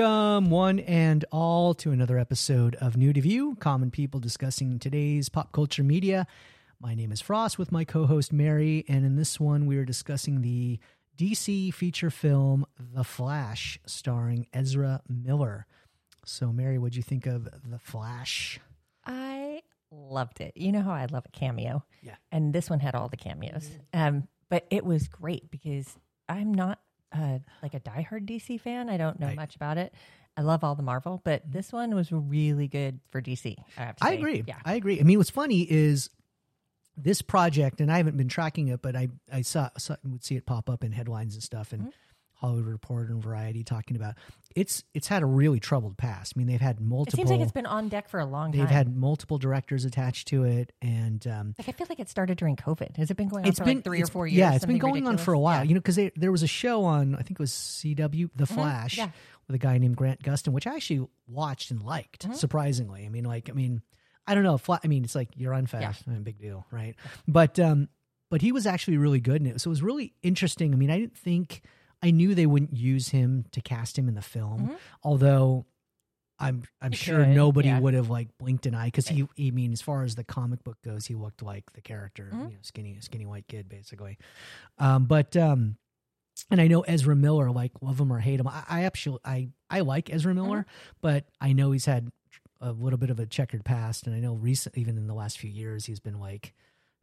Welcome, one and all, to another episode of New to View Common People discussing today's pop culture media. My name is Frost with my co host Mary, and in this one, we are discussing the DC feature film The Flash, starring Ezra Miller. So, Mary, what'd you think of The Flash? I loved it. You know how I love a cameo. Yeah. And this one had all the cameos. Um, but it was great because I'm not uh, like a diehard DC fan. I don't know Right. much about it. I love all the Marvel, but this one was really good for DC. I have to I agree. Yeah. I agree. I mean, what's funny is this project, and I haven't been tracking it, but I I saw, saw would see it pop up in headlines and stuff, Mm-hmm. Hollywood Reporter and Variety talking about it's it's had a really troubled past. I mean, they've had multiple. It seems like it's been on deck for a long they've had multiple directors attached to it, and um, like I feel like it started during COVID. Has it been going on it's for been like three or four years? Yeah, it's been going on for a while. Yeah. Mm-hmm. You know, because there was a show on I think it was CW, The Flash, yeah. with a guy named Grant Gustin, which I actually watched and liked. Mm-hmm. Surprisingly, I mean, like, I mean, I don't know. Fla- I mean, it's like you're unfast, I mean, big deal, right? But um, but he was actually really good in it, so it was really interesting. I mean, I didn't think I knew they wouldn't use him to cast him in the film, although. I'm I'm sure could, nobody yeah. would have like blinked an eye because he I mean as far as the comic book goes he looked like the character Mm-hmm. you know skinny skinny white kid basically, um, but um, and I know Ezra Miller, like love him or hate him. I, I actually I I like Ezra Miller, but I know he's had a little bit of a checkered past, and I know recent even in the last few years he's been like.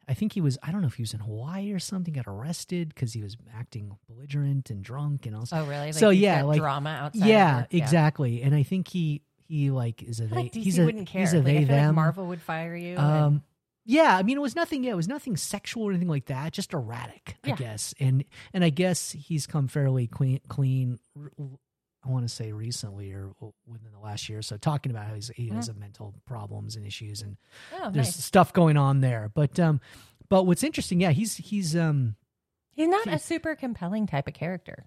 I think he was. I don't know if he was in Hawaii or something. Got arrested because he was acting belligerent and drunk and also. Oh, really? Like so yeah, like drama outside. of yeah, it? exactly. And I think he he like is a they. like DC he's a wouldn't care. he's a like, they I feel them. like Marvel would fire you. and- Um, yeah, I mean, it was nothing. Yeah, it was nothing sexual or anything like that. Just erratic, I Yeah. guess. And and I guess he's come fairly clean. Clean. I want to say recently or within the last year. or So talking about how he's, he has a mental problems and issues, and oh, there's nice. stuff going on there. But um, but what's interesting, yeah, he's he's um He's not a super compelling type of character.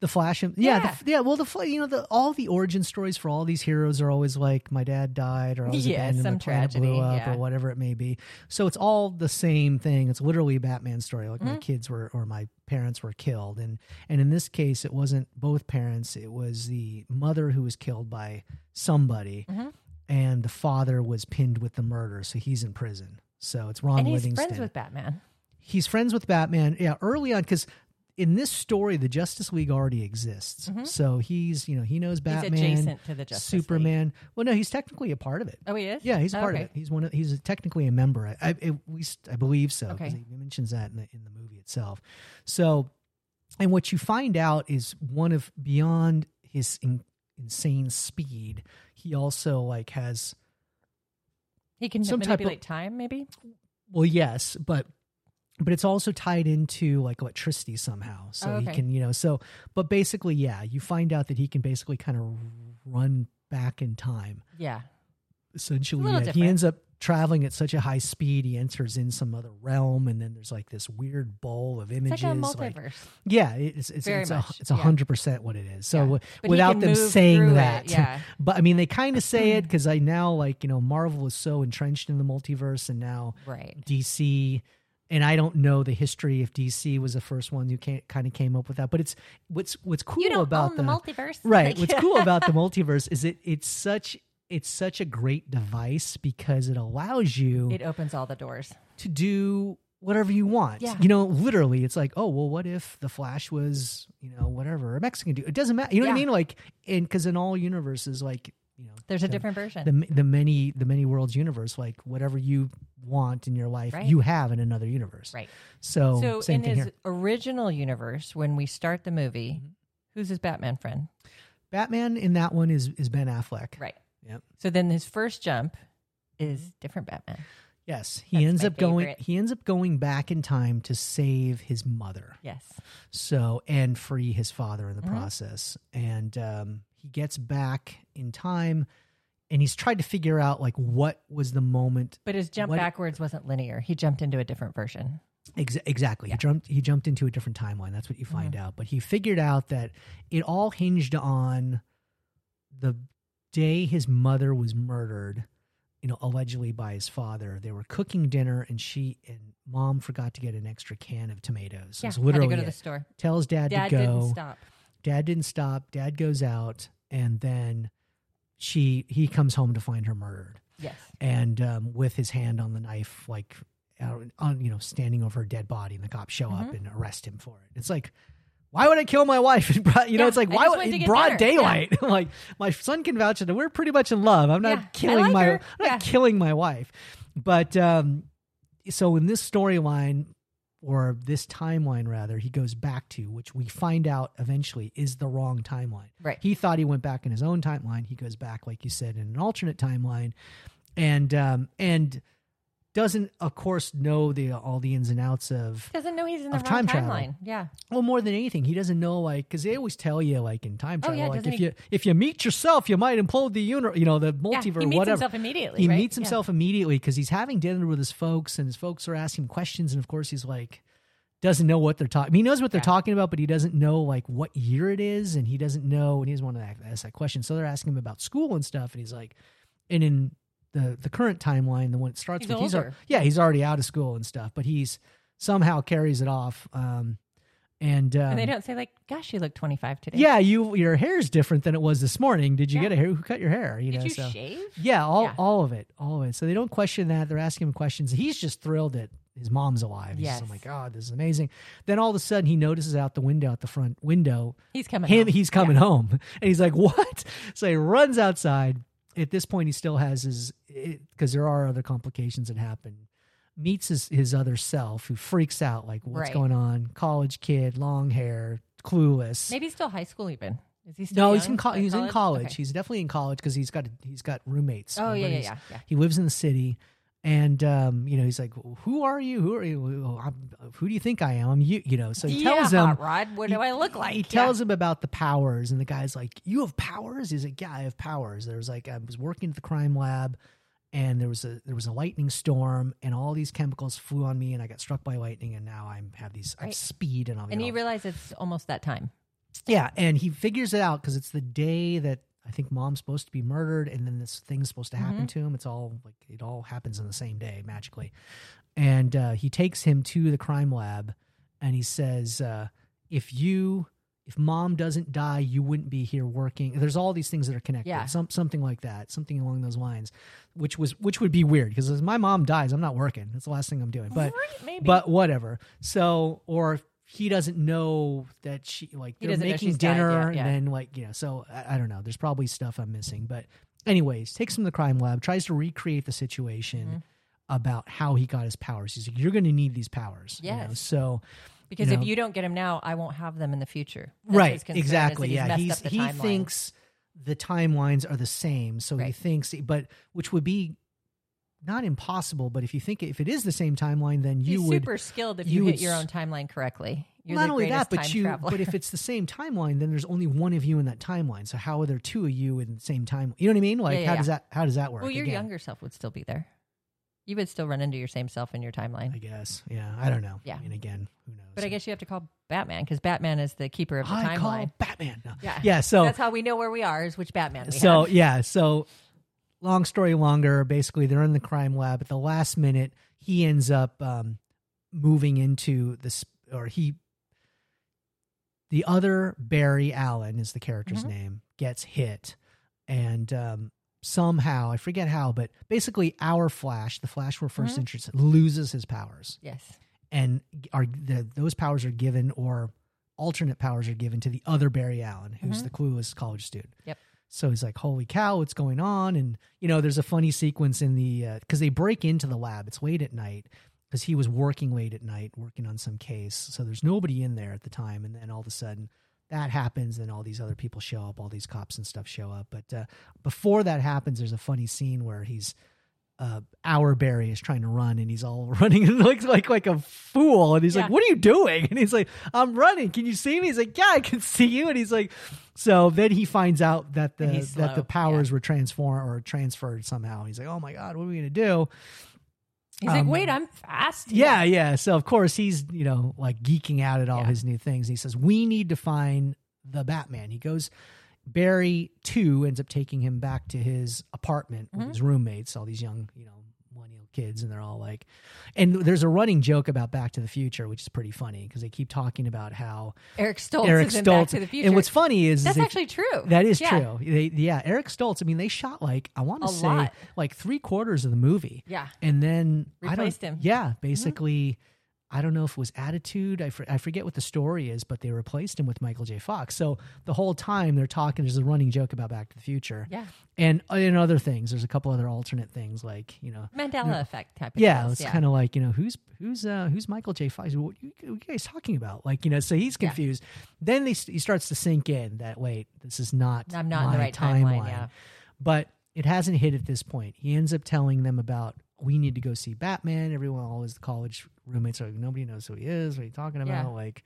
The Flash. and- Yeah, Yeah. The, yeah. Well, the you know the all the origin stories for all these heroes are always like my dad died or I was Yeah, abandoned, some my planet blew up yeah. or whatever it may be. So it's all the same thing. It's literally a Batman story. Like Mm-hmm. my kids were or my parents were killed, and and in this case, it wasn't both parents. It was the mother who was killed by somebody, Mm-hmm. and the father was pinned with the murder, so he's in prison. So it's Ron and he's Livingston friends with Batman. he's friends with Batman. Yeah, early on because in this story the Justice League already exists, so he's you know he knows Batman, Mm-hmm. adjacent to the Justice League. Superman. Well, no, he's technically a part of it. Oh, he is. Yeah, he's a Oh, part okay. of it. He's one. Of, he's technically a member. I, I at least I believe so. Okay. he mentions that in the in the movie itself. So, and what you find out is one of beyond his in, insane speed, he also like has He can Some type of- time, maybe. Well, yes, but but it's also tied into like electricity somehow. So Oh, he can, you know, so but basically, yeah, you find out that he can basically kind of run back in time. Yeah. Essentially, yeah, he ends up traveling at such a high speed, he enters in some other realm, and then there's like this weird bowl of It's images. like a like- yeah, it's it's Very it's a, it's yeah. hundred percent what it is. So Yeah. w- But he without them saying it, that, yeah. but I mean, they kind of say it because I now like you know Marvel is so entrenched in the multiverse, and now Right. DC, and I don't know the history if DC was the first one who kind of came up with that. But it's what's what's cool about own the multiverse. right. What's cool about the multiverse is it it's such it's such a great device because it allows you It opens all the doors. to do whatever you want. Yeah. You know, literally, it's like, oh well, what if the Flash was you know whatever a Mexican dude? It doesn't matter. You know what I mean? Like, and because in all universes, like you know, There's a the- different version. the the many the many worlds universe like whatever you want in your life Right. you have in another universe right. so, So same in thing his here original universe, when we start the movie, Mm-hmm. who's his Batman friend? batman in that one is is ben affleck Right. Yep. So then his first jump is different Batman. yes he That's ends up going he ends up going back in time to save his mother Yes. so and free his father Mm-hmm. in the process and um he gets back in time and he's tried to figure out like what was the moment But his jump What- backwards wasn't linear. He jumped into a different version. Ex- exactly. He jumped. He jumped into a different timeline. That's what you find Mm-hmm. out. But he figured out that it all hinged on the day his mother was murdered. You know, allegedly by his father. They were cooking dinner, and she and mom forgot to get an extra can of tomatoes. Yeah. it's had to literally go to it. the store. tells dad, Dad to go. didn't stop. Dad didn't stop. Dad goes out, and then she he comes home to find her murdered, Yes. and um, with his hand on the knife, like on you know standing over her dead body, and the cops show up Mhm. and arrest him for it. It's like. Why would I kill my wife? In broad, you know, Yeah, it's like why would in broad. Yeah. daylight? like my son can vouch that we're pretty much in love. I'm not Yeah, killing like my, her. I'm not killing my wife. But um, so in this storyline or this timeline rather, he goes back to which we find out eventually is the wrong timeline. Right. He thought he went back in his own timeline. He goes back, like you said, in an alternate timeline, and um, and doesn't, of course, know the all the ins and outs of. Doesn't know he's in the wrong time travel. timeline. Yeah. Well, more than anything, he doesn't know like because they always tell you like in time Oh, travel, yeah, like doesn't if he- you if you meet yourself, you might implode the universe, you know, the multiverse, He meets whatever. himself immediately. he right? meets Yeah. himself immediately because he's having dinner with his folks, and his folks are asking him questions, and of course he's like doesn't know what they're talking. He knows what they're Yeah. talking about, but he doesn't know like what year it is, and he doesn't know, and he doesn't want to ask that question. So they're asking him about school and stuff, and he's like, and in the the current timeline, the one it starts He's with, he's al- yeah, he's already out of school and stuff, but he's somehow carries it off. Um, and um, And they don't say like, "Gosh, you look 25 today." yeah, you your hair's different than it was this morning. Did you Yeah. get a hair? Who cut your hair? You Did know, you so shave? yeah, all Yeah. all of it, all of it. So they don't question that. They're asking him questions. He's just thrilled that his mom's alive. He's just, oh Yes. my god, this is amazing. Then all of a sudden he notices out the window, out the front window, He's coming. him home. he's coming Yeah. home, and he's like, what? So he runs outside. At this point, he still has his because there are other complications that happen. Meets his his other self, who freaks out, like, what's Right. going on? College kid, long hair, clueless. Maybe still high school even. Is he still No, he's in co- he's in college. Okay. He's definitely in college because he's got he's got roommates. Oh yeah, yeah, yeah, yeah. He lives in the city, and um, you know he's like, "Who are you? Who are you? I'm- Who do you think I am? I'm you." You know, so he tells him. Rod, what do I look like? He tells him about the powers, and the guy's like, "You have powers?" He's like, "Yeah, I have powers." There was like I was working at the crime lab, and there was a there was a lightning storm, and all these chemicals flew on me, and I got struck by lightning, and now I'm have these I have speed, and I'm and you he realizes it's almost that time. yeah, and he figures it out because it's the day that I think mom's supposed to be murdered, and then this thing's supposed to happen to him. It's all like it all happens in the same day magically, and uh, he takes him to the crime lab, and he says, uh, "If you." If mom doesn't die, you wouldn't be here working. There's all these things that are connected. Yeah. Some something like that, something along those lines, which was which would be weird because if my mom dies, I'm not working. That's the last thing I'm doing. But right, maybe. but whatever. So, or he doesn't know that she like He they're doesn't know making dinner, yeah. and then like you know. So I, I don't know. There's probably stuff I'm missing, but anyways, takes him to the crime lab, tries to recreate the situation Mm-hmm. about how he got his powers. He's like, "You're going to need these powers." you know? Yes. So because you if you don't get him now, I won't have them in the future. That's right, his concern, is exactly. that yeah, he's he timeline. thinks the timelines are the same, so he thinks, but which would be not impossible. But if you think if it is the same timeline, then you He's would super skilled if you you, hit your own timeline correctly. You're not the only that, but you traveler. but if it's the same timeline, then there's only one of you in that timeline. So how are there two of you in the same time? You know what I mean? Like Yeah, yeah, how yeah. does that how does that work? well, your Again, younger self would still be there. You would still run into your same self in your timeline. I guess. Yeah, I don't know. Yeah. And again, who knows? But I guess you have to call Batman because Batman is the keeper of the I call timeline. Batman. No. Yeah. Yeah. So That's how we know where we are, is which Batman we so have. yeah. So long story longer. Basically, they're in the crime lab. At the last minute, he ends up um, moving into this, or he. The other Barry Allen is the character's Mhm. name. Gets hit, and um, somehow I forget how, but basically our Flash, the Flash we're 1st Mhm. interested, loses his powers, Yes. and are the, those powers are given or alternate powers are given to the other Barry Allen, who's Mhm. the clueless college student. Yep. So he's like, "Holy cow, what's going on?" And you know, there's a funny sequence in the because they break into the lab. It's late at night because he was working late at night, working on some case. So there's nobody in there at the time, and then all of a sudden that happens. Then all these other people show up, all these cops and stuff show up. But uh, before that happens, there's a funny scene where he's uh, our Barry is trying to run and he's all running and looks like like a fool and he's like, "What are you doing?" And he's like, "I'm running. Can you see me?" He's like, "Yeah, I can see you." And he's like, so then he finds out that the And that the powers were transformed or transferred somehow. He's like, "Oh my god, what are we gonna do?" He's Um, like, wait, I'm fast. Yeah, yeah. So of course he's you know like geeking out at all Yeah. his new things. He says, "We need to find the Batman." He goes. Barry two ends up taking him back to his apartment with Mhm. his roommates, all these young, you know, kids, and they're all like, and there's a running joke about Back to the Future, which is pretty funny because they keep talking about how Eric Stoltz Eric is in Stoltz. Back to the Future. And what's funny is, is That's they- actually true. that is Yeah. true. They, yeah, Eric Stoltz. I mean, they shot like I want to say lot. like three quarters of the movie. Yeah. and then Replaced I don't, him. Yeah, basically, I don't know if it was attitude. I, for, I forget what the story is, but they replaced him with Michael J. Fox. So the whole time they're talking, there's a running joke about Back to the Future. Yeah. and and other things. There's a couple other alternate things like you know. Mandela effect type of Yeah, deals, it's kind of like you know who's who's uh, who's Michael J. Fox? What you, what you guys talking about? Like you know, so he's Yeah. confused. Then they, he starts to sink in that wait, this is not I'm not in the right timeline, yeah. But it hasn't hit at this point. He ends up telling them about we need to go see Batman. Everyone, all his college roommates are like, nobody knows who he is. What are you talking about? Yeah. Like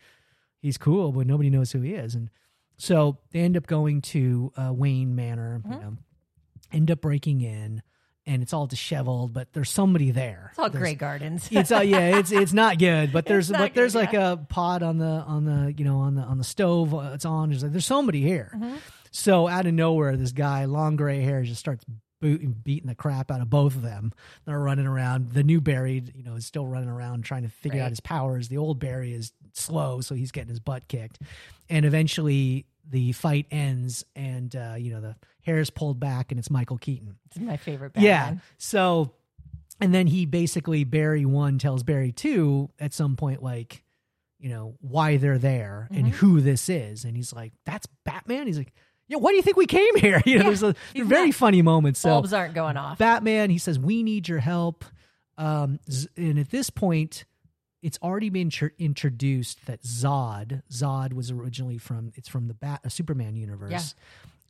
he's cool, but nobody knows who he is. And so they end up going to uh, Wayne Manor. Mm-hmm. You know, end up breaking in, and it's all disheveled, but there's somebody there. It's all There's- Grey Gardens. it's uh, yeah, it's it's not good, but there's but there's good, like a pot on the on the you know on the on the stove. Uh, it's on. There's like there's somebody here. Mm-hmm. So out of nowhere, this guy, long gray hair, just starts boot, beating the crap out of both of them. They're running around. The new Barry, you know, is still running around trying to figure out his powers. The old Barry is slow, so he's getting his butt kicked. And eventually, the fight ends, and uh, you know the hair is pulled back, and it's Michael Keaton. It's my favorite Batman. Yeah. So, and then he basically Barry one tells Barry two at some point, like, you know, why they're there and Mhm. who this is, and he's like, "That's Batman." He's like, "Yeah, why do you think we came here?" You know, Yeah, there's a very funny moments. So Bulbs aren't going off. Batman, he says, "We need your help," um, and at this point. It's already been tr- introduced that Zod, Zod was originally from it's from the Bat, a Superman universe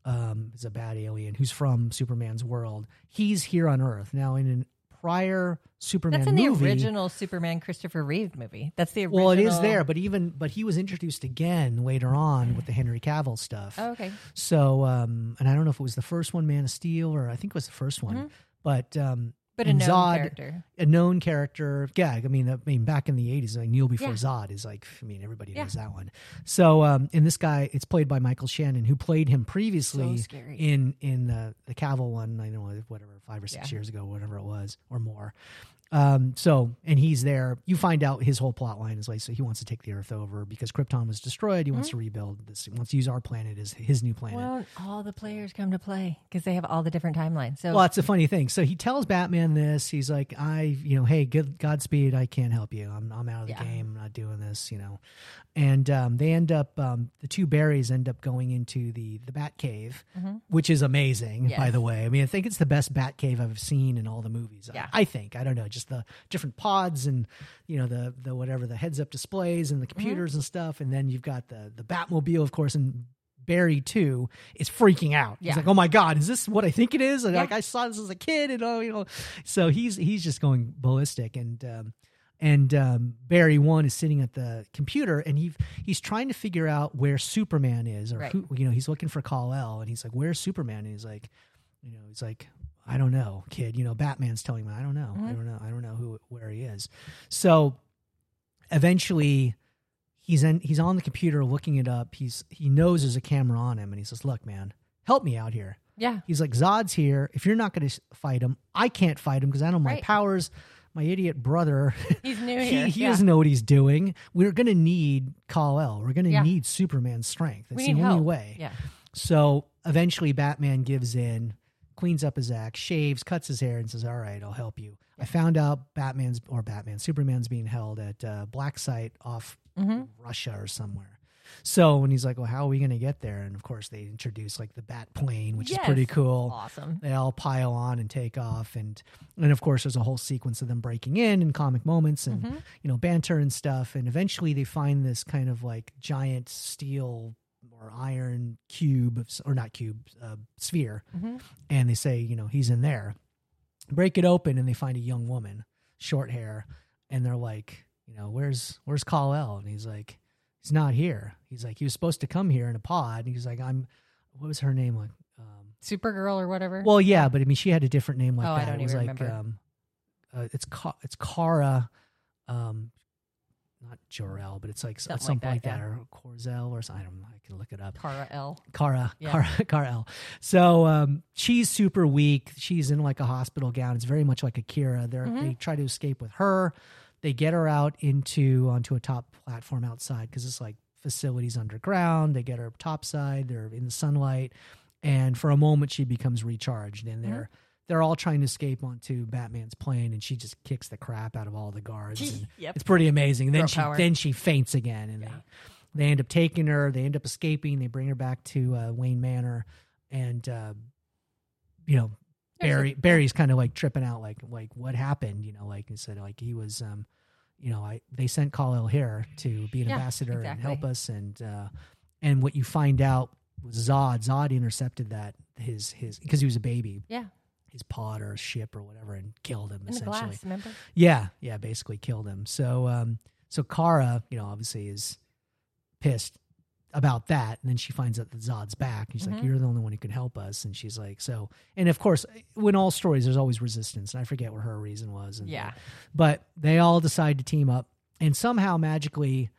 um, is a bad alien who's from Superman's world. He's here on Earth now. In a prior Superman That's in the original Superman Christopher Reeve movie. That's the original. well, it is there, but even but he was introduced again later on with the Henry Cavill stuff. Oh, okay. So, um, and I don't know if it was the first one, Man of Steel, or I think it was the first one, but um, But a known Zod, character. a known character. Yeah, I mean, I mean, back in the eighties, like Kneel Before Yeah. Zod is like, I mean, everybody Yeah. knows that one. So, um, and this guy, it's played by Michael Shannon, who played him previously So in in the the Cavill one. I don't know whatever five or six Yeah. years ago, whatever it was, or more. Um, so, and he's there. You find out his whole plot line is like, so he wants to take the Earth over because Krypton was destroyed. He wants to rebuild this. He wants to use our planet as his new planet. Well, all the players come to play because they have all the different timelines. So Well, that's a funny thing. So he tells Batman this. He's like, I, you know, hey, good Godspeed. I can't help you. I'm, I'm out of the Yeah. game. I'm not doing this, you know. And um, they end up, um, the two Barrys end up going into the the Bat Cave, which is amazing, by Mm-hmm. The way. I mean, I think it's the best Bat Cave I've seen in all the movies. Yeah. I, I think. I don't know, just the different pods and you know the the whatever the heads up displays and the Mm-hmm. computers and stuff, and then you've got the the Batmobile, of course, and. Barry too is freaking out. He's Yeah. like, "Oh my god, is this what I think it is?" And Yeah. like, I saw this as a kid, and oh, you know, so he's he's just going ballistic, and um, and um, Barry one is sitting at the computer, and he he's trying to figure out where Superman is, or Right. who, you know, he's looking for Kal El, and he's like, "Where's Superman?" And he's like, you know, he's like, "I don't know, kid." You know, Batman's telling him, "I don't know, I mm-hmm. don't know, I don't know who where he is." So eventually he's in he's on the computer looking it up he's he knows there's a camera on him and he says look man help me out here yeah, he's like zod's here if you're not going to fight him i can't fight him because i don't know my Right. powers my idiot brother he's new he, here. he yeah. doesn't know what he's doing we're going to need kal-el we're going to Yeah. need superman's strength we the need only help. way Yeah, so eventually Batman gives in, cleans up his act, shaves, cuts his hair, and says, All right, I'll help you. I found out Batman's or Batman, Superman's being held at uh, Black Site off Mm-hmm. Russia or somewhere. So when he's like, Well, how are we going to get there? And of course, they introduce like the Bat plane, which is pretty cool. awesome. They all pile on and take off, and and of course, there's a whole sequence of them breaking in and comic moments and Mm-hmm. you know banter and stuff. And eventually, they find this kind of like giant steel or iron cube, or not cube, uh, sphere, Mm-hmm. and they say, you know, he's in there. Break it open, and they find a young woman, short hair, and they're like, you know, where's where's Kal El? And he's like, he's not here. He's like, he was supposed to come here in a pod. And he's like, I'm. What was her name? Like, um, Supergirl or whatever. well, yeah, but I mean, she had a different name like Oh, I that. don't it was even like, remember. um, uh, it's Ka- it's Kara. Um, not Jor-El, but it's like Something something, like like that, that, or Corzel or something. I don't know. I can look it up. Kara L. Kara, Yeah. Kara, Kara L. So um, she's super weak. She's in like a hospital gown. It's very much like Akira. They're, Mm-hmm. They try to escape with her. They get her out into onto a top platform outside because it's like facilities underground. They get her topside. They're in the sunlight, and for a moment she becomes recharged. And Mm-hmm. They're all trying to escape onto Batman's plane, and she just kicks the crap out of all the guards. And Yep. It's pretty amazing. And then Girl she power. then she faints again, and they they end up taking her. They end up escaping. They bring her back to uh, Wayne Manor, and uh, you know Barry Barry's kind of like tripping out, like like what happened? You know, like he said, like he was, um, you know, I they sent Kal-El here to be an Yeah, ambassador and help us, and uh, and what you find out was Zod. Zod intercepted that his his because he was a baby, Yeah. His pod or ship or whatever, and killed him In the essentially. glass, remember? Yeah, yeah, basically killed him. So um so Kara, you know, obviously is pissed about that. And then she finds out that Zod's back. He's like, Mhm. You're the only one who can help us. And she's like, So and of course, in all stories there's always resistance. And I forget what her reason was. And, Yeah. But they all decide to team up and somehow magically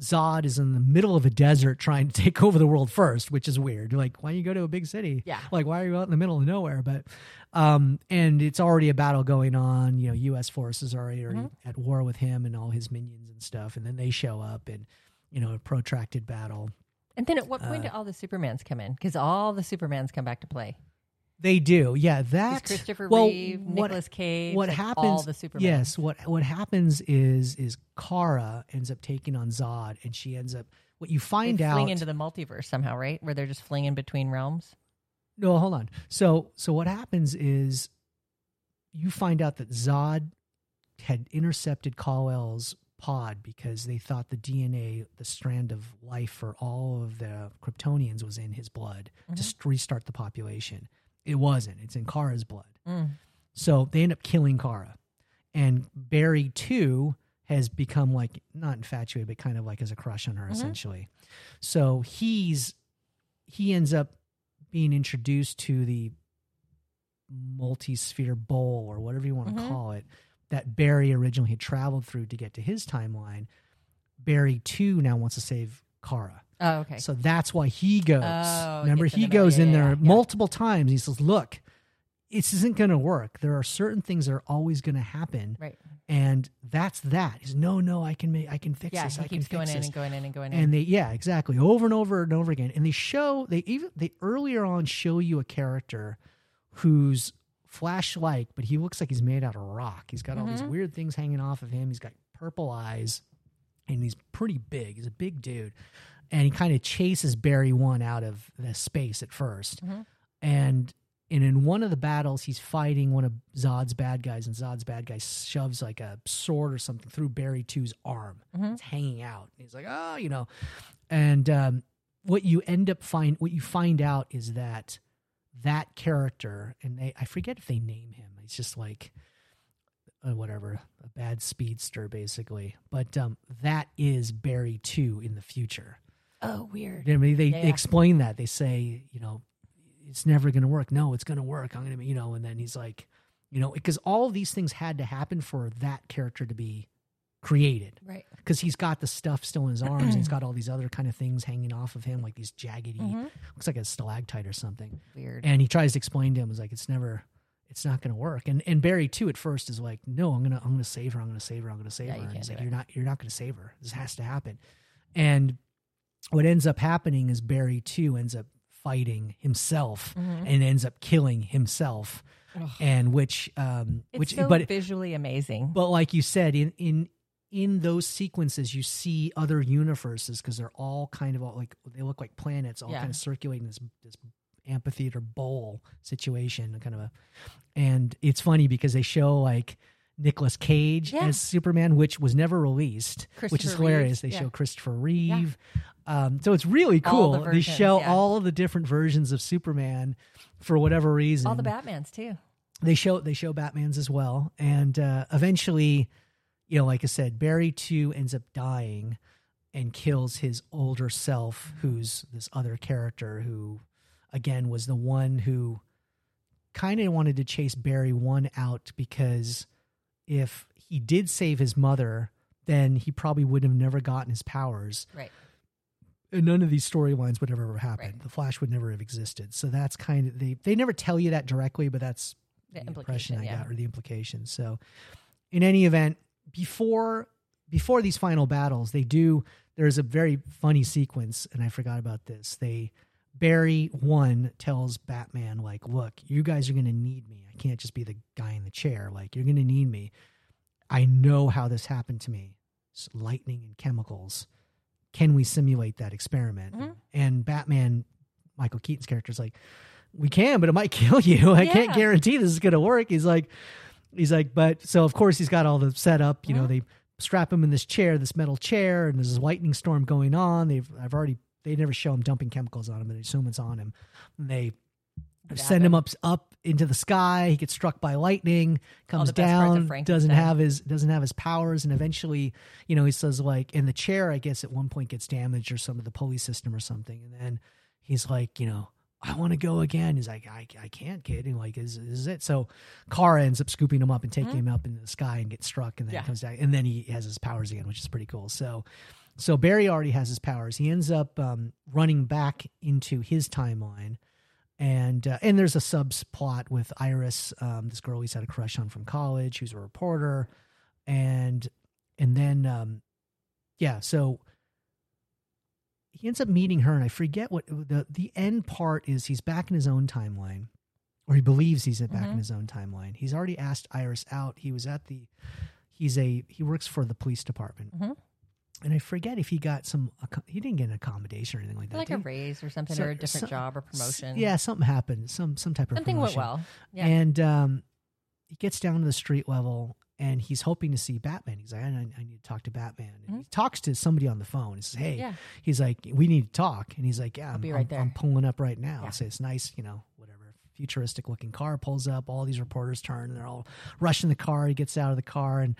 Zod is in the middle of a desert trying to take over the world first, which is weird. Like, why don't you go to a big city? Yeah. Like, why are you out in the middle of nowhere? But, um, and it's already a battle going on. You know, U.S. forces are already Mhm. at war with him and all his minions and stuff. And then they show up and, you know, a protracted battle. And then at what point Uh, do all the Supermans come in? Because all the Supermans come back to play. They do. Yeah. That, Christopher well, Reeve, what- Nicolas Cage, what like happens all the Supermans. yes what what happens is is kara ends up taking on zod and she ends up what you They find out fling into the multiverse somehow, right? Where they're just flinging between realms. No, hold on. So so what happens is you find out that Zod had intercepted Kal-El's pod because they thought the DNA, the strand of life for all of the Kryptonians was in his blood to Mhm. st- restart the population. It wasn't. It's in Kara's blood. Mm. So they end up killing Kara. And Barry too has become like not infatuated, but kind of like as a crush on her Mhm. essentially. So he's he ends up being introduced to the multi-sphere bowl or whatever you want to Mhm. call it that Barry originally had traveled through to get to his timeline. Barry too now wants to save Kara. Oh, okay. So that's why he goes. Oh, Remember, he goes Yeah, in yeah, there yeah, multiple times. He says, "Look, this isn't going to work. There are certain things that are always going to happen, right. and that's that." He's, "No, no, I can make, I can fix Yeah, this. he I can keeps fix going in this." and going in and going in. and they, yeah, exactly, over and over and over again. And they show, they even, they earlier on show you a character who's flash-like, but he looks like he's made out of rock. He's got all these Mhm. weird things hanging off of him. He's got purple eyes, and he's pretty big. He's a big dude, and he kind of chases Barry One out of the space at 1st Mhm. and. And in one of the battles, he's fighting one of Zod's bad guys, and Zod's bad guy shoves like a sword or something through Barry 2's arm. Mhm. It's hanging out. He's like, oh, you know. And um, what you end up find, what you find out is that that character, and they, I forget if they name him. It's just like uh, whatever, a bad speedster, basically. But um, that is Barry 2 in the future. Oh, weird. I mean, they, Yeah, they yeah. explain that. They say, you know, it's never going to work. No, it's going to work. I'm going to, you know, and then he's like, you know, because all these things had to happen for that character to be created Right. because he's got the stuff still in his arms. and he's got all these other kind of things hanging off of him, like these jaggedy, Mhm. looks like a stalactite or something. Weird. And he tries to explain to him, is like, it's never, it's not going to work. And and Barry too at first is like, no, I'm gonna, I'm gonna save her. I'm gonna save her. I'm gonna save Yeah, her. And he's like, it. you're not, you're not gonna save her. This has to happen. And what ends up happening is Barry too ends up fighting himself Mhm. and ends up killing himself. Ugh. And which, um, It's which, so but visually amazing. but like you said, in in in those sequences, you see other universes because they're all kind of all like they look like planets, all Yeah. kind of circulating this this amphitheater bowl situation, kind of a. And it's funny because they show like Nicolas Cage Yeah. as Superman, which was never released, which is hilarious. Reeve, They yeah. show Christopher Reeve. Um, so it's really cool. The they show yeah. all of the different versions of Superman for whatever reason All the Batmans too. they show they show Batman's as well, and uh, eventually, you know, like I said, Barry too ends up dying and kills his older self, who's this other character who, again, was the one who kind of wanted to chase Barry one out because if he did save his mother then he probably would have never gotten his powers. Right. And none of these storylines would have ever happened. Right. The Flash would never have existed. So that's kind of they they never tell you that directly, but that's The the, impression I yeah. got or the implication. So in any event, before before these final battles, they do there's a very funny sequence, and I forgot about this. They Barry one tells Batman, like, look, you guys are gonna need me. I can't just be the guy in the chair. Like, you're gonna need me. I know how this happened to me. It's lightning and chemicals. Can we simulate that experiment? Mhm. And Batman, Michael Keaton's character is like, we can, but it might kill you. I can't guarantee this is going to work. He's like, he's like, but so of course he's got all the setup. You know, Mhm. they strap him in this chair, this metal chair, and there's this lightning storm going on. They've, I've already, they never show him dumping chemicals on him, but they assume it's on him. And they send him up up into the sky. He gets struck by lightning, comes the best parts of down, doesn't have his doesn't have his powers, and eventually, you know, he says like in the chair. I guess at one point gets damaged or some of the pulley system or something, and then he's like, you know. I want to go again. He's like, I, I can't, kid. And like, is, is it? So Kara ends up scooping him up and taking him up into the sky and gets struck and then Mm-hmm. Yeah. he comes down and then he has his powers again, which is pretty cool. So, so Barry already has his powers. He ends up um, running back into his timeline and uh, and there's a subplot with Iris, um, this girl he's had a crush on from college, who's a reporter, and and then um, yeah, so he ends up meeting her, and I forget what the the end part is. He's back in his own timeline, or he believes he's back in Mhm. his own timeline. He's already asked Iris out. He was at the he's a he works for the police department, Mhm. And I forget if he got some he didn't get an accommodation or anything like that. Like a raise or something, So- or a different so- job or promotion. Yeah, something happened. Some some type of something went well. Yeah. And um, he gets down to the street level and he's hoping to see Batman. He's like, I, I need to talk to Batman. And he talks to somebody on the phone. He says, Hey, Mm-hmm. Yeah. he's like, we need to talk. And he's like, Yeah, I'm, be I'm- there." I'm pulling up right now. Yeah. So it's nice, you know. Futuristic looking car pulls up. All these reporters turn and they're all rushing the car. He gets out of the car and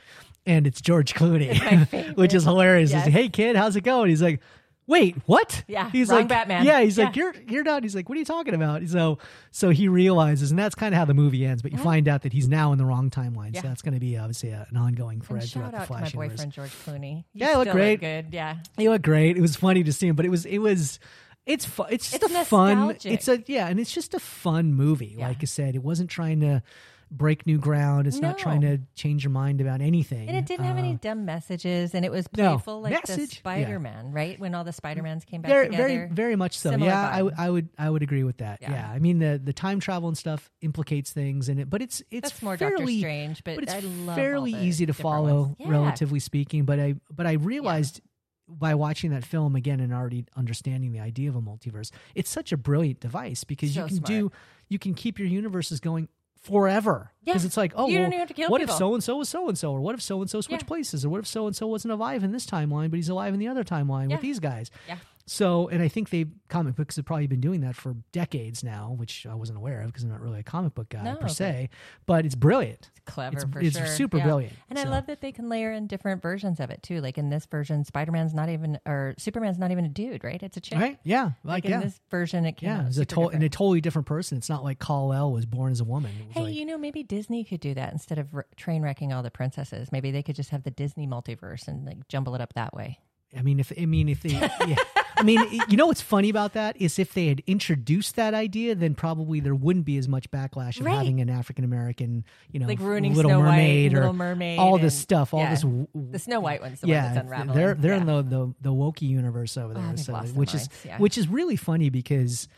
and it's George Clooney, which is hilarious. He's like, Hey kid, how's it going? He's like, Wait, what? Yeah, he's like Batman. Yeah, he's like you're you're not. He's like, what are you talking about? So so he realizes, and that's kind of how the movie ends. But you find out that he's now in the wrong timeline. Mm-hmm. Yeah. So that's going to be obviously a, an ongoing And thread throughout shout the out to my Flash universe. boyfriend George Clooney. You Yeah, he looked great. good. Yeah. He looked great. It was funny to see him, but it was it was it's fu- it's just It's a fun. It's a yeah, and it's just a fun movie. Yeah. Like I said, it wasn't trying to break new ground. It's not trying to change your mind about anything. And it didn't have any Uh, dumb messages, and it was no. playful like Message? the Spider Man, right? When all the Spider Mans came back very, together. very, very much so. Similar yeah, I, w-. I would, I would agree with that. Yeah. Yeah. I mean the the time travel and stuff implicates things in it, but it's it's That's more fairly, Doctor Strange, but, but it's fairly easy to follow. Yeah. relatively speaking. But I, but I realized by watching that film again and already understanding the idea of a multiverse, it's such a brilliant device because you can smart. do, you can keep your universes going forever. Because Yeah. it's like, oh, well, don't even have to kill what people. if so and so was so and so, or what if so and so switched Yeah. places, or what if so and so wasn't alive in this timeline, but he's alive in the other timeline Yeah. with these guys. Yeah. So, and I think they comic books have probably been doing that for decades now, which I wasn't aware of because I'm not really a comic book guy No, per se. But it's brilliant. It's clever It's, for it's sure. super Yeah. brilliant. And I love that they can layer in different versions of it too. Like in this version, Spider Man's not even, or Superman's not even a dude, right? It's a chick. right? Yeah, Like, like, in yeah, this version, it came yeah. It's a to- and a totally different person. It's not like Kal El was born as a woman. Hey, like, you know, maybe Disney could do that instead of r- train wrecking all the princesses. Maybe they could just have the Disney multiverse and like jumble it up that way. I mean, if I mean if they, yeah. I mean, you know what's funny about that is if they had introduced that idea, then probably there wouldn't be as much backlash of Right. having an African American, you know, Like ruining Little Snow White, Mermaid or Little Mermaid, all this and- stuff, all yeah. this. w- The Snow White one's the yeah, one that's unraveling. they're they're in the the the Wokey universe over oh, there, they've so which is yeah. which is really funny because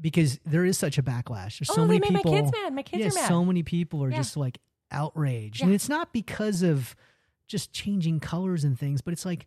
because there is such a backlash. There's so Oh, they many made my people. kids mad. My kids yeah, are mad. so many people are Yeah. just like outraged, Yeah. and it's not because of just changing colors and things, but it's like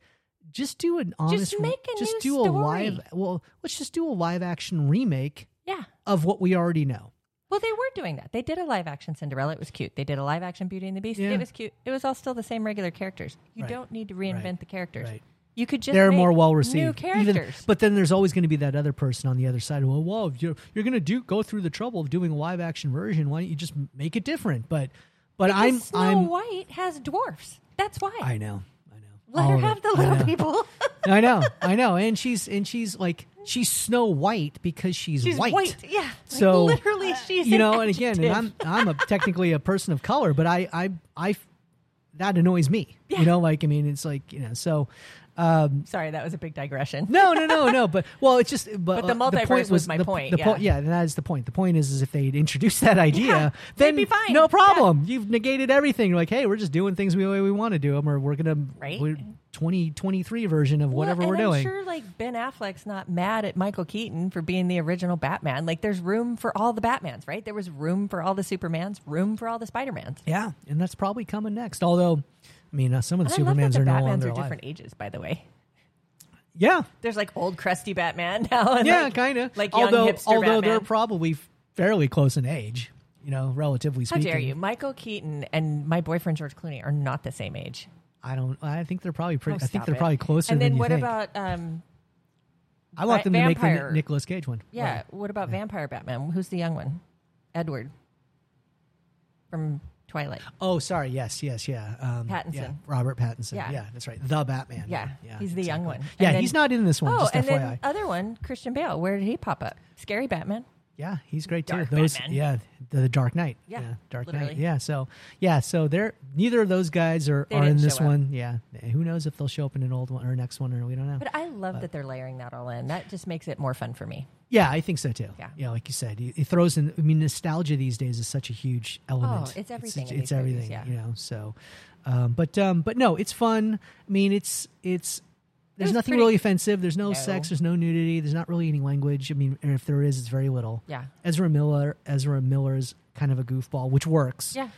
just do an honest, make a just new do a live. Well, let's just do a live action remake Yeah. of what we already know. Well, they were doing that. They did a live action Cinderella. It was cute. They did a live action Beauty and the Beast. Yeah. It was cute. It was all still the same regular characters. You Right. don't need to reinvent Right. the characters. Right. You could just They're more well New received. Even, characters. but then there's always going to be that other person on the other side. Well, if you're you're going to do go through the trouble of doing a live action version. Why don't you just make it different? But but Because I'm Snow I'm White has dwarfs. That's why. I know. Let All her have the little people. I know, I know, and she's and she's like she's Snow White because she's, She's white. Yeah. Like, So, literally, uh, she's you an know, and again, and. I'm I'm a technically a person of color, but I I I that annoys me. You know, like I mean, it's like you know, so. Um, Sorry, that was a big digression. no, no, no, no. But well, it's just. But, But the uh, multiverse point was my the, point, The yeah. point, yeah, that is the point. The point is, is if they'd introduced that idea, Yeah, then be fine. no problem. You've negated everything. You're like, hey, we're just doing things the way we want to do them, or we're gonna Right. we're 2023 version of whatever well, we're and doing. I'm sure like Ben Affleck's not mad at Michael Keaton for being the original Batman. Like there's room for all the Batmans, right? There was room for all the Supermans, room for all the Spider-Mans. Yeah, and that's probably coming next. Although, I mean, uh, some of the And I love that Supermans the are no Batmans longer are alive. different ages, by the way. Yeah, There's like old crusty Batman now. And yeah, like, kind of. like young although, hipster although they're probably fairly close in age. You know, relatively speaking. How dare you? Michael Keaton and my boyfriend George Clooney are not the same age. I don't. I think they're probably pretty. Oh, I think they're it. probably closer. And then what think. about um I want them to make the Vampire? Ni- Nicolas Cage one. yeah, Right. what about Vampire Batman? Who's the young one? Edward from Twilight. Oh, sorry. Yes, yes, yeah. Um, Pattinson. yeah, Robert Pattinson. Yeah. Yeah. that's right. The Batman. Yeah, yeah he's the young one. Yeah, then- he's not in this one. Oh, just and FYI. then other one, Christian Bale. Where did he pop up? Scary Batman. Yeah, he's great too. Those, Batman. yeah, the, the Dark Knight. Yeah, Dark Knight. Yeah, so yeah, so they're neither of those guys are, They are in this show up. one. Yeah, who knows if they'll show up in an old one or next one or we don't know. But I love that they're layering that all in. That just makes it more fun for me. Yeah, I think so too. Yeah. Yeah like you said, it, it throws in. I mean, nostalgia these days is such a huge element. Oh, it's everything It's, it's these movies, everything. yeah. You know, so. Um, but um, but no, it's fun. I mean, it's it's. There's was nothing pretty- really offensive. There's no, No. sex. There's no nudity. There's not really any language. I mean, or if there is, it's very little. Yeah. Ezra Miller. Ezra Miller is kind of a goofball, which works. Yeah.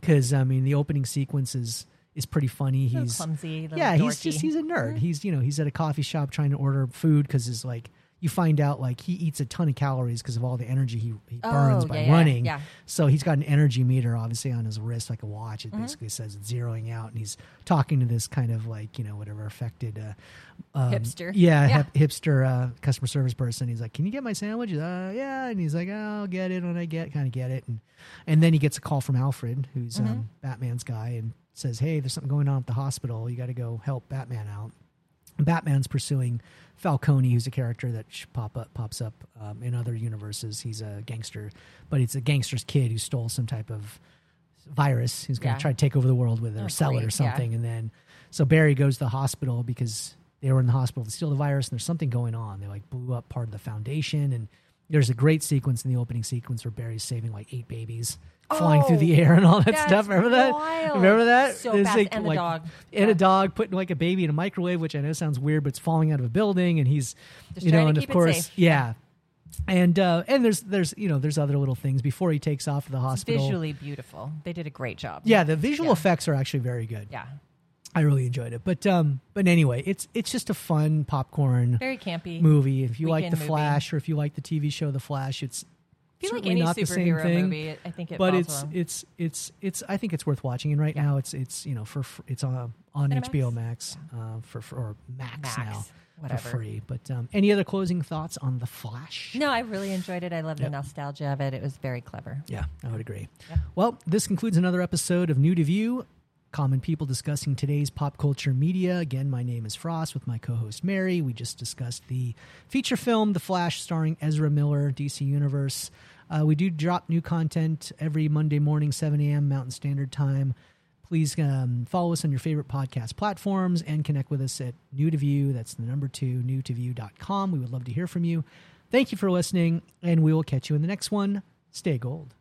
because I mean the opening sequence is is pretty funny. He's clumsy. Yeah, he's just he's a nerd. Mhm. He's you know he's at a coffee shop trying to order food because it's like you find out like he eats a ton of calories because of all the energy he, he burns Oh, by yeah, yeah, running. yeah. So he's got an energy meter obviously on his wrist like a watch. It Mm-hmm. basically says it's zeroing out, and he's talking to this kind of like you know whatever affected. Uh, um, Hipster. yeah, Yeah. hip- hipster uh, customer service person. He's like, "Can you get my sandwich?" Uh, yeah, and he's like, oh, "I'll get it when I get kind of get it." And and then he gets a call from Alfred, who's Mm-hmm. um, Batman's guy, and says, "Hey, there's something going on at the hospital. You got to go help Batman out." Batman's pursuing Falcone, who's a character that pop up pops up um, in other universes. He's a gangster, but it's a gangster's kid who stole some type of virus. Who's going to Yeah. try to take over the world with it or Oh, sell it or great, yeah. something. And then so Barry goes to the hospital because they were in the hospital to steal the virus, and there's something going on. They like blew up part of the foundation, and there's a great sequence in the opening sequence where Barry's saving like eight babies. Flying through the Oh, air and all that stuff. Remember that? wild. Remember that? So fast. like- And the like- dog. and Yeah. a dog putting like a baby in a microwave, which I know sounds weird, but it's falling out of a building, and he's, Just you know, and of course, yeah, and uh, and there's there's you know there's other little things before he takes off to the It's hospital. visually beautiful. They did a great job. yeah, the visual Yeah. effects are actually very good. Yeah. I really enjoyed it, but um, but anyway, it's it's just a fun popcorn Very campy. movie. If you like the movie. Flash, or if you like the TV show The Flash, it's If you like certainly any not the same superhero thing. movie, I think it but it's well. it's it's it's I think it's worth watching. And right Yeah. now, it's it's you know for, it's on on Cinemax? HBO Max uh, for, for or Max, Max, now whatever. for free. But um, any other closing thoughts on the Flash? No, I really enjoyed it. I love Yep. the nostalgia of it. It was very clever. Yeah, I would agree. Yeah. Well, this concludes another episode of New to View. Common people discussing today's pop culture media. Again, my name is Frost with my co host Mary. We just discussed the feature film The Flash starring Ezra Miller, DC Universe. Uh, we do drop new content every Monday morning, 7 a.m. Mountain Standard Time. Please um, follow us on your favorite podcast platforms and connect with us at New to View. That's the number two, newtoview.com. We would love to hear from you. Thank you for listening, and we will catch you in the next one. Stay gold.